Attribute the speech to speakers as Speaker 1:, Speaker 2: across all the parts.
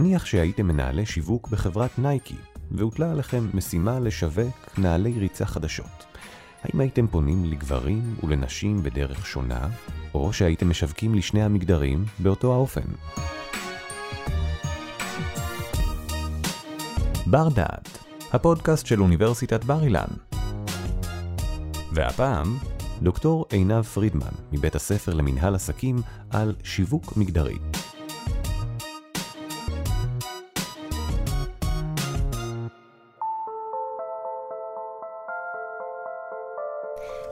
Speaker 1: נניח שהייתם מנהלי שיווק בחברת נייקי, והוטלה עליכם משימה לשווק נעלי ריצה חדשות. האם הייתם פונים לגברים ולנשים בדרך שונה, או שהייתם משווקים לשני המגדרים באותו האופן? בר דעת, הפודקאסט של אוניברסיטת בר אילן. והפעם, דוקטור עינב פרידמן, מבית הספר למינהל עסקים, על שיווק מגדרי.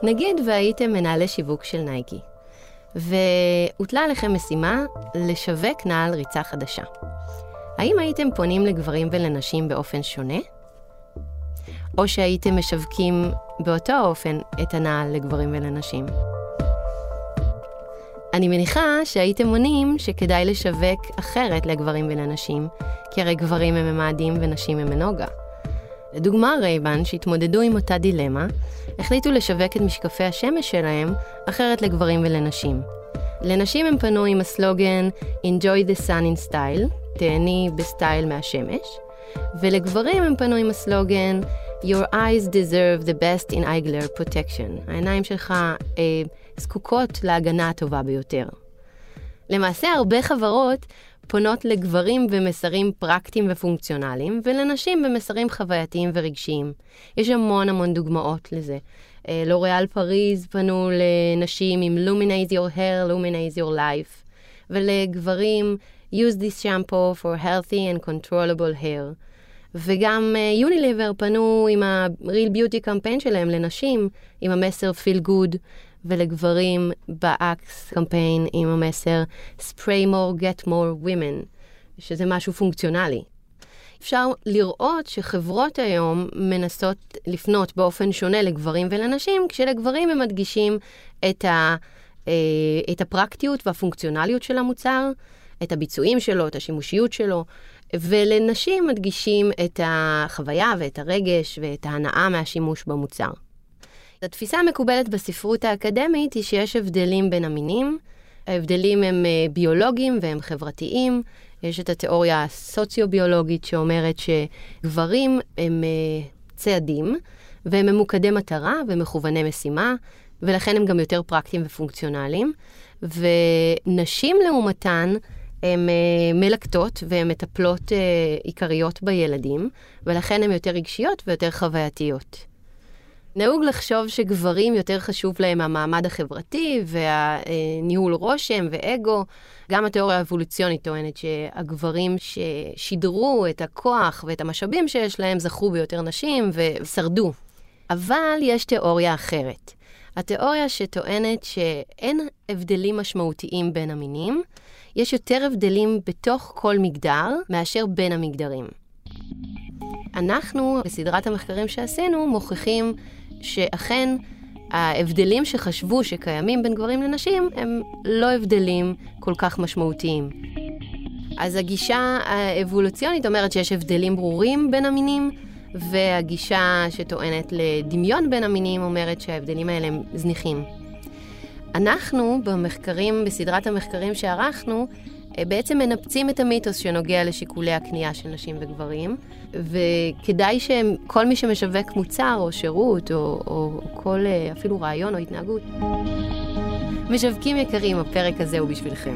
Speaker 2: נגיד והייתם מנהלי שיווק של נייקי, והוטלה עליכם משימה לשווק נעל ריצה חדשה. האם הייתם פונים לגברים ולנשים באופן שונה? או שהייתם משווקים באותו האופן את הנעל לגברים ולנשים? אני מניחה שהייתם עונים שכדאי לשווק אחרת לגברים ולנשים, כי הרי גברים הם ממאדים ונשים הם מנוגה. לדוגמה, Ray-Ban, שהתמודדו עם אותה דילמה, החליטו לשווק את משקפי השמש שלהם אחרת לגברים ולנשים. לנשים הם פנו עם הסלוגן Enjoy the sun in style, תהני בסטייל מהשמש, ולגברים הם פנו עם הסלוגן Your eyes deserve the best in eye glare protection. העיניים שלך אה, זקוקות להגנה הטובה ביותר. למעשה, הרבה חברות פונות לגברים במסרים פרקטיים ופונקציונליים, ולנשים במסרים חווייתיים ורגשיים. יש המון המון דוגמאות לזה. לוריאל פריז פנו לנשים עם Luminize your hair, Luminize your life, ולגברים use this shampoo for healthy and controllable hair. וגם יוניליבר uh, פנו עם ה-real beauty campaign שלהם לנשים, עם המסר feel good, ולגברים באקס קמפיין עם המסר spray more, get more women, שזה משהו פונקציונלי. אפשר לראות שחברות היום מנסות לפנות באופן שונה לגברים ולנשים, כשלגברים הם מדגישים את, ה, אה, את הפרקטיות והפונקציונליות של המוצר, את הביצועים שלו, את השימושיות שלו, ולנשים מדגישים את החוויה ואת הרגש ואת ההנאה מהשימוש במוצר. התפיסה המקובלת בספרות האקדמית היא שיש הבדלים בין המינים. ההבדלים הם אה, ביולוגיים והם חברתיים. יש את התיאוריה הסוציו-ביולוגית שאומרת שגברים הם אה, צעדים, והם ממוקדי מטרה ומכווני משימה, ולכן הם גם יותר פרקטיים ופונקציונליים. ונשים לעומתן, הן אה, מלקטות והן מטפלות עיקריות בילדים, ולכן הן יותר רגשיות ויותר חווייתיות. נהוג לחשוב שגברים יותר חשוב להם המעמד החברתי והניהול רושם ואגו. גם התיאוריה האבולוציונית טוענת שהגברים ששידרו את הכוח ואת המשאבים שיש להם זכו ביותר נשים ושרדו. אבל יש תיאוריה אחרת. התיאוריה שטוענת שאין הבדלים משמעותיים בין המינים, יש יותר הבדלים בתוך כל מגדר מאשר בין המגדרים. אנחנו, בסדרת המחקרים שעשינו, מוכיחים שאכן ההבדלים שחשבו שקיימים בין גברים לנשים הם לא הבדלים כל כך משמעותיים. אז הגישה האבולוציונית אומרת שיש הבדלים ברורים בין המינים, והגישה שטוענת לדמיון בין המינים אומרת שההבדלים האלה הם זניחים. אנחנו, במחקרים, בסדרת המחקרים שערכנו, בעצם מנפצים את המיתוס שנוגע לשיקולי הקנייה של נשים וגברים, וכדאי שכל מי שמשווק מוצר או שירות או, או, או כל אה, אפילו רעיון או התנהגות, משווקים יקרים, הפרק הזה הוא בשבילכם.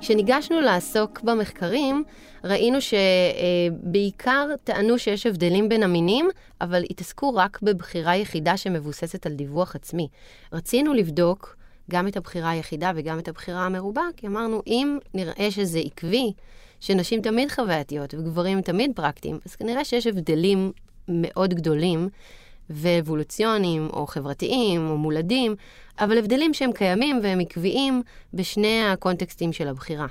Speaker 2: כשניגשנו לעסוק במחקרים, ראינו שבעיקר טענו שיש הבדלים בין המינים, אבל התעסקו רק בבחירה יחידה שמבוססת על דיווח עצמי. רצינו לבדוק גם את הבחירה היחידה וגם את הבחירה המרובה, כי אמרנו, אם נראה שזה עקבי, שנשים תמיד חווייתיות וגברים תמיד פרקטיים, אז כנראה שיש הבדלים מאוד גדולים ואבולוציוניים או חברתיים או מולדים, אבל הבדלים שהם קיימים והם עקביים בשני הקונטקסטים של הבחירה.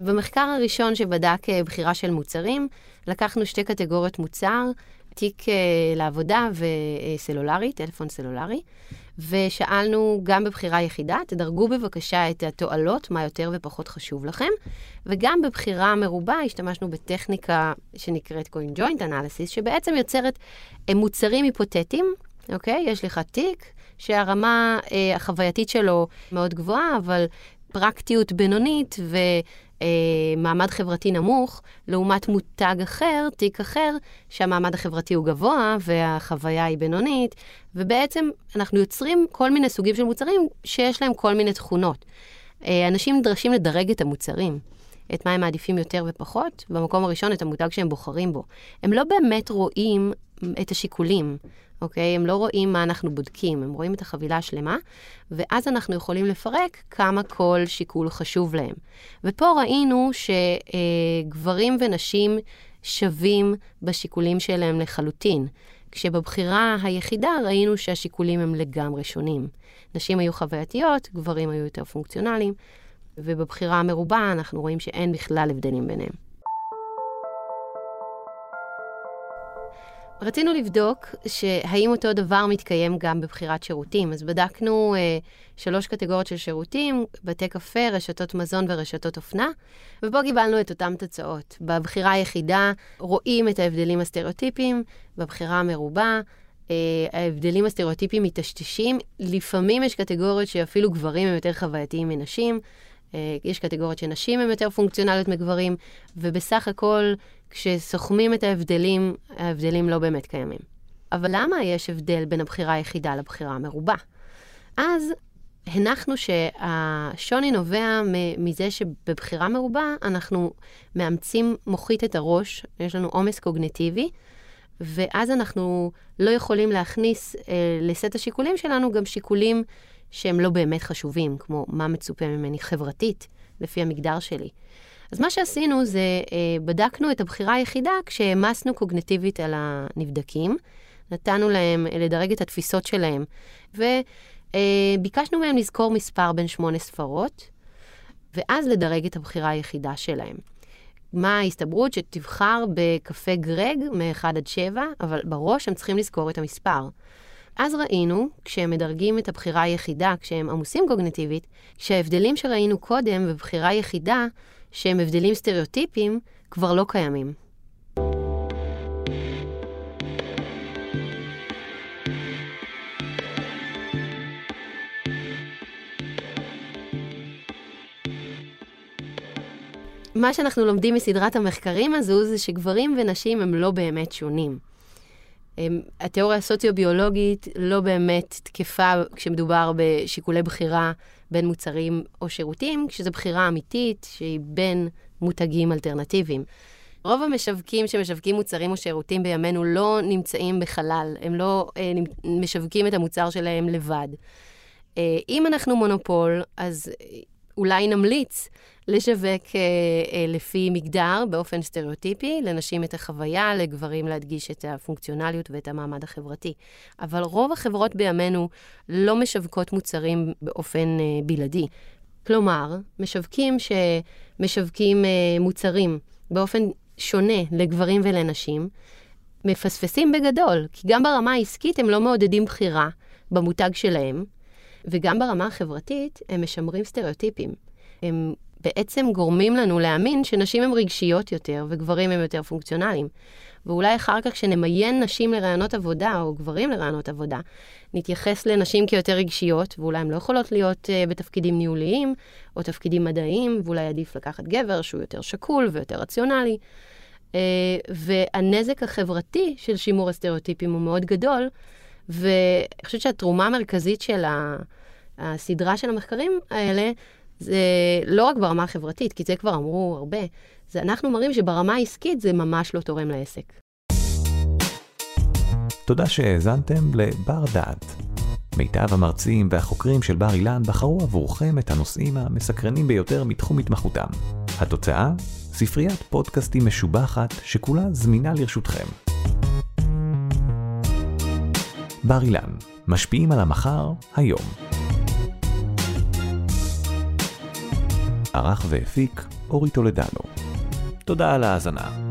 Speaker 2: במחקר הראשון שבדק אה, בחירה של מוצרים, לקחנו שתי קטגוריות מוצר, תיק uh, לעבודה וסלולרי, טלפון סלולרי, ושאלנו גם בבחירה יחידה, תדרגו בבקשה את התועלות, מה יותר ופחות חשוב לכם, וגם בבחירה מרובה השתמשנו בטכניקה שנקראת coin joint analysis, שבעצם יוצרת אה, מוצרים היפותטיים, אוקיי? יש לך תיק שהרמה אה, החווייתית שלו מאוד גבוהה, אבל פרקטיות בינונית ומעמד חברתי נמוך, לעומת מותג אחר, תיק אחר, שהמעמד החברתי הוא גבוה והחוויה היא בינונית, ובעצם אנחנו יוצרים כל מיני סוגים של מוצרים שיש להם כל מיני תכונות. אה, אנשים נדרשים לדרג את המוצרים. את מה הם מעדיפים יותר ופחות, במקום הראשון את המותג שהם בוחרים בו. הם לא באמת רואים את השיקולים, אוקיי? הם לא רואים מה אנחנו בודקים, הם רואים את החבילה השלמה, ואז אנחנו יכולים לפרק כמה כל שיקול חשוב להם. ופה ראינו שגברים ונשים שווים בשיקולים שלהם לחלוטין. כשבבחירה היחידה ראינו שהשיקולים הם לגמרי שונים. נשים היו חווייתיות, גברים היו יותר פונקציונליים, ובבחירה המרובה אנחנו רואים שאין בכלל הבדלים ביניהם. רצינו לבדוק שהאם אותו דבר מתקיים גם בבחירת שירותים. אז בדקנו אה, שלוש קטגוריות של שירותים, בתי קפה, רשתות מזון ורשתות אופנה, ופה קיבלנו את אותן תוצאות. בבחירה היחידה רואים את ההבדלים הסטריאוטיפיים, בבחירה המרובה אה, ההבדלים הסטריאוטיפיים מטשטשים. לפעמים יש קטגוריות שאפילו גברים הם יותר חווייתיים מנשים. אה, יש קטגוריות שנשים הן יותר פונקציונליות מגברים, ובסך הכל, כשסוכמים את ההבדלים, ההבדלים לא באמת קיימים. אבל למה יש הבדל בין הבחירה היחידה לבחירה המרובה? אז הנחנו שהשוני נובע מזה שבבחירה מרובה אנחנו מאמצים מוחית את הראש, יש לנו עומס קוגנטיבי, ואז אנחנו לא יכולים להכניס אה, לסט השיקולים שלנו גם שיקולים שהם לא באמת חשובים, כמו מה מצופה ממני חברתית, לפי המגדר שלי. אז מה שעשינו זה, אה, בדקנו את הבחירה היחידה כשהעמסנו קוגנטיבית על הנבדקים, נתנו להם אה, לדרג את התפיסות שלהם, וביקשנו מהם לזכור מספר בין שמונה ספרות, ואז לדרג את הבחירה היחידה שלהם. מה ההסתברות שתבחר בקפה גרג מ-1 עד 7, אבל בראש הם צריכים לזכור את המספר. אז ראינו, כשהם מדרגים את הבחירה היחידה, כשהם עמוסים קוגנטיבית, שההבדלים שראינו קודם בבחירה יחידה, שהם הבדלים סטריאוטיפיים, כבר לא קיימים. מה שאנחנו לומדים מסדרת המחקרים הזו, זה שגברים ונשים הם לא באמת שונים. התיאוריה הסוציו-ביולוגית לא באמת תקפה כשמדובר בשיקולי בחירה בין מוצרים או שירותים, כשזו בחירה אמיתית שהיא בין מותגים אלטרנטיביים. רוב המשווקים שמשווקים מוצרים או שירותים בימינו לא נמצאים בחלל, הם לא אה, משווקים את המוצר שלהם לבד. אה, אם אנחנו מונופול, אז אולי נמליץ לשווק אה, אה, לפי מגדר באופן סטריאוטיפי, לנשים את החוויה, לגברים להדגיש את הפונקציונליות ואת המעמד החברתי. אבל רוב החברות בימינו לא משווקות מוצרים באופן אה, בלעדי. כלומר, משווקים שמשווקים אה, מוצרים באופן שונה לגברים ולנשים, מפספסים בגדול, כי גם ברמה העסקית הם לא מעודדים בחירה במותג שלהם, וגם ברמה החברתית הם משמרים סטריאוטיפים. הם בעצם גורמים לנו להאמין שנשים הן רגשיות יותר וגברים הם יותר פונקציונליים. ואולי אחר כך כשנמיין נשים לרעיונות עבודה, או גברים לרעיונות עבודה, נתייחס לנשים כיותר רגשיות, ואולי הן לא יכולות להיות uh, בתפקידים ניהוליים, או תפקידים מדעיים, ואולי עדיף לקחת גבר שהוא יותר שקול ויותר רציונלי. Uh, והנזק החברתי של שימור הסטריאוטיפים הוא מאוד גדול, ואני חושבת שהתרומה המרכזית של הסדרה של המחקרים האלה, זה לא רק ברמה החברתית, כי זה כבר אמרו הרבה, זה אנחנו מראים שברמה העסקית זה ממש לא תורם לעסק.
Speaker 1: תודה שהאזנתם לבר דעת. מיטב המרצים והחוקרים של בר אילן בחרו עבורכם את הנושאים המסקרנים ביותר מתחום התמחותם. התוצאה? ספריית פודקאסטים משובחת שכולה זמינה לרשותכם. בר אילן, משפיעים על המחר, היום. ערך והפיק אורי טולדנו. תודה על ההאזנה.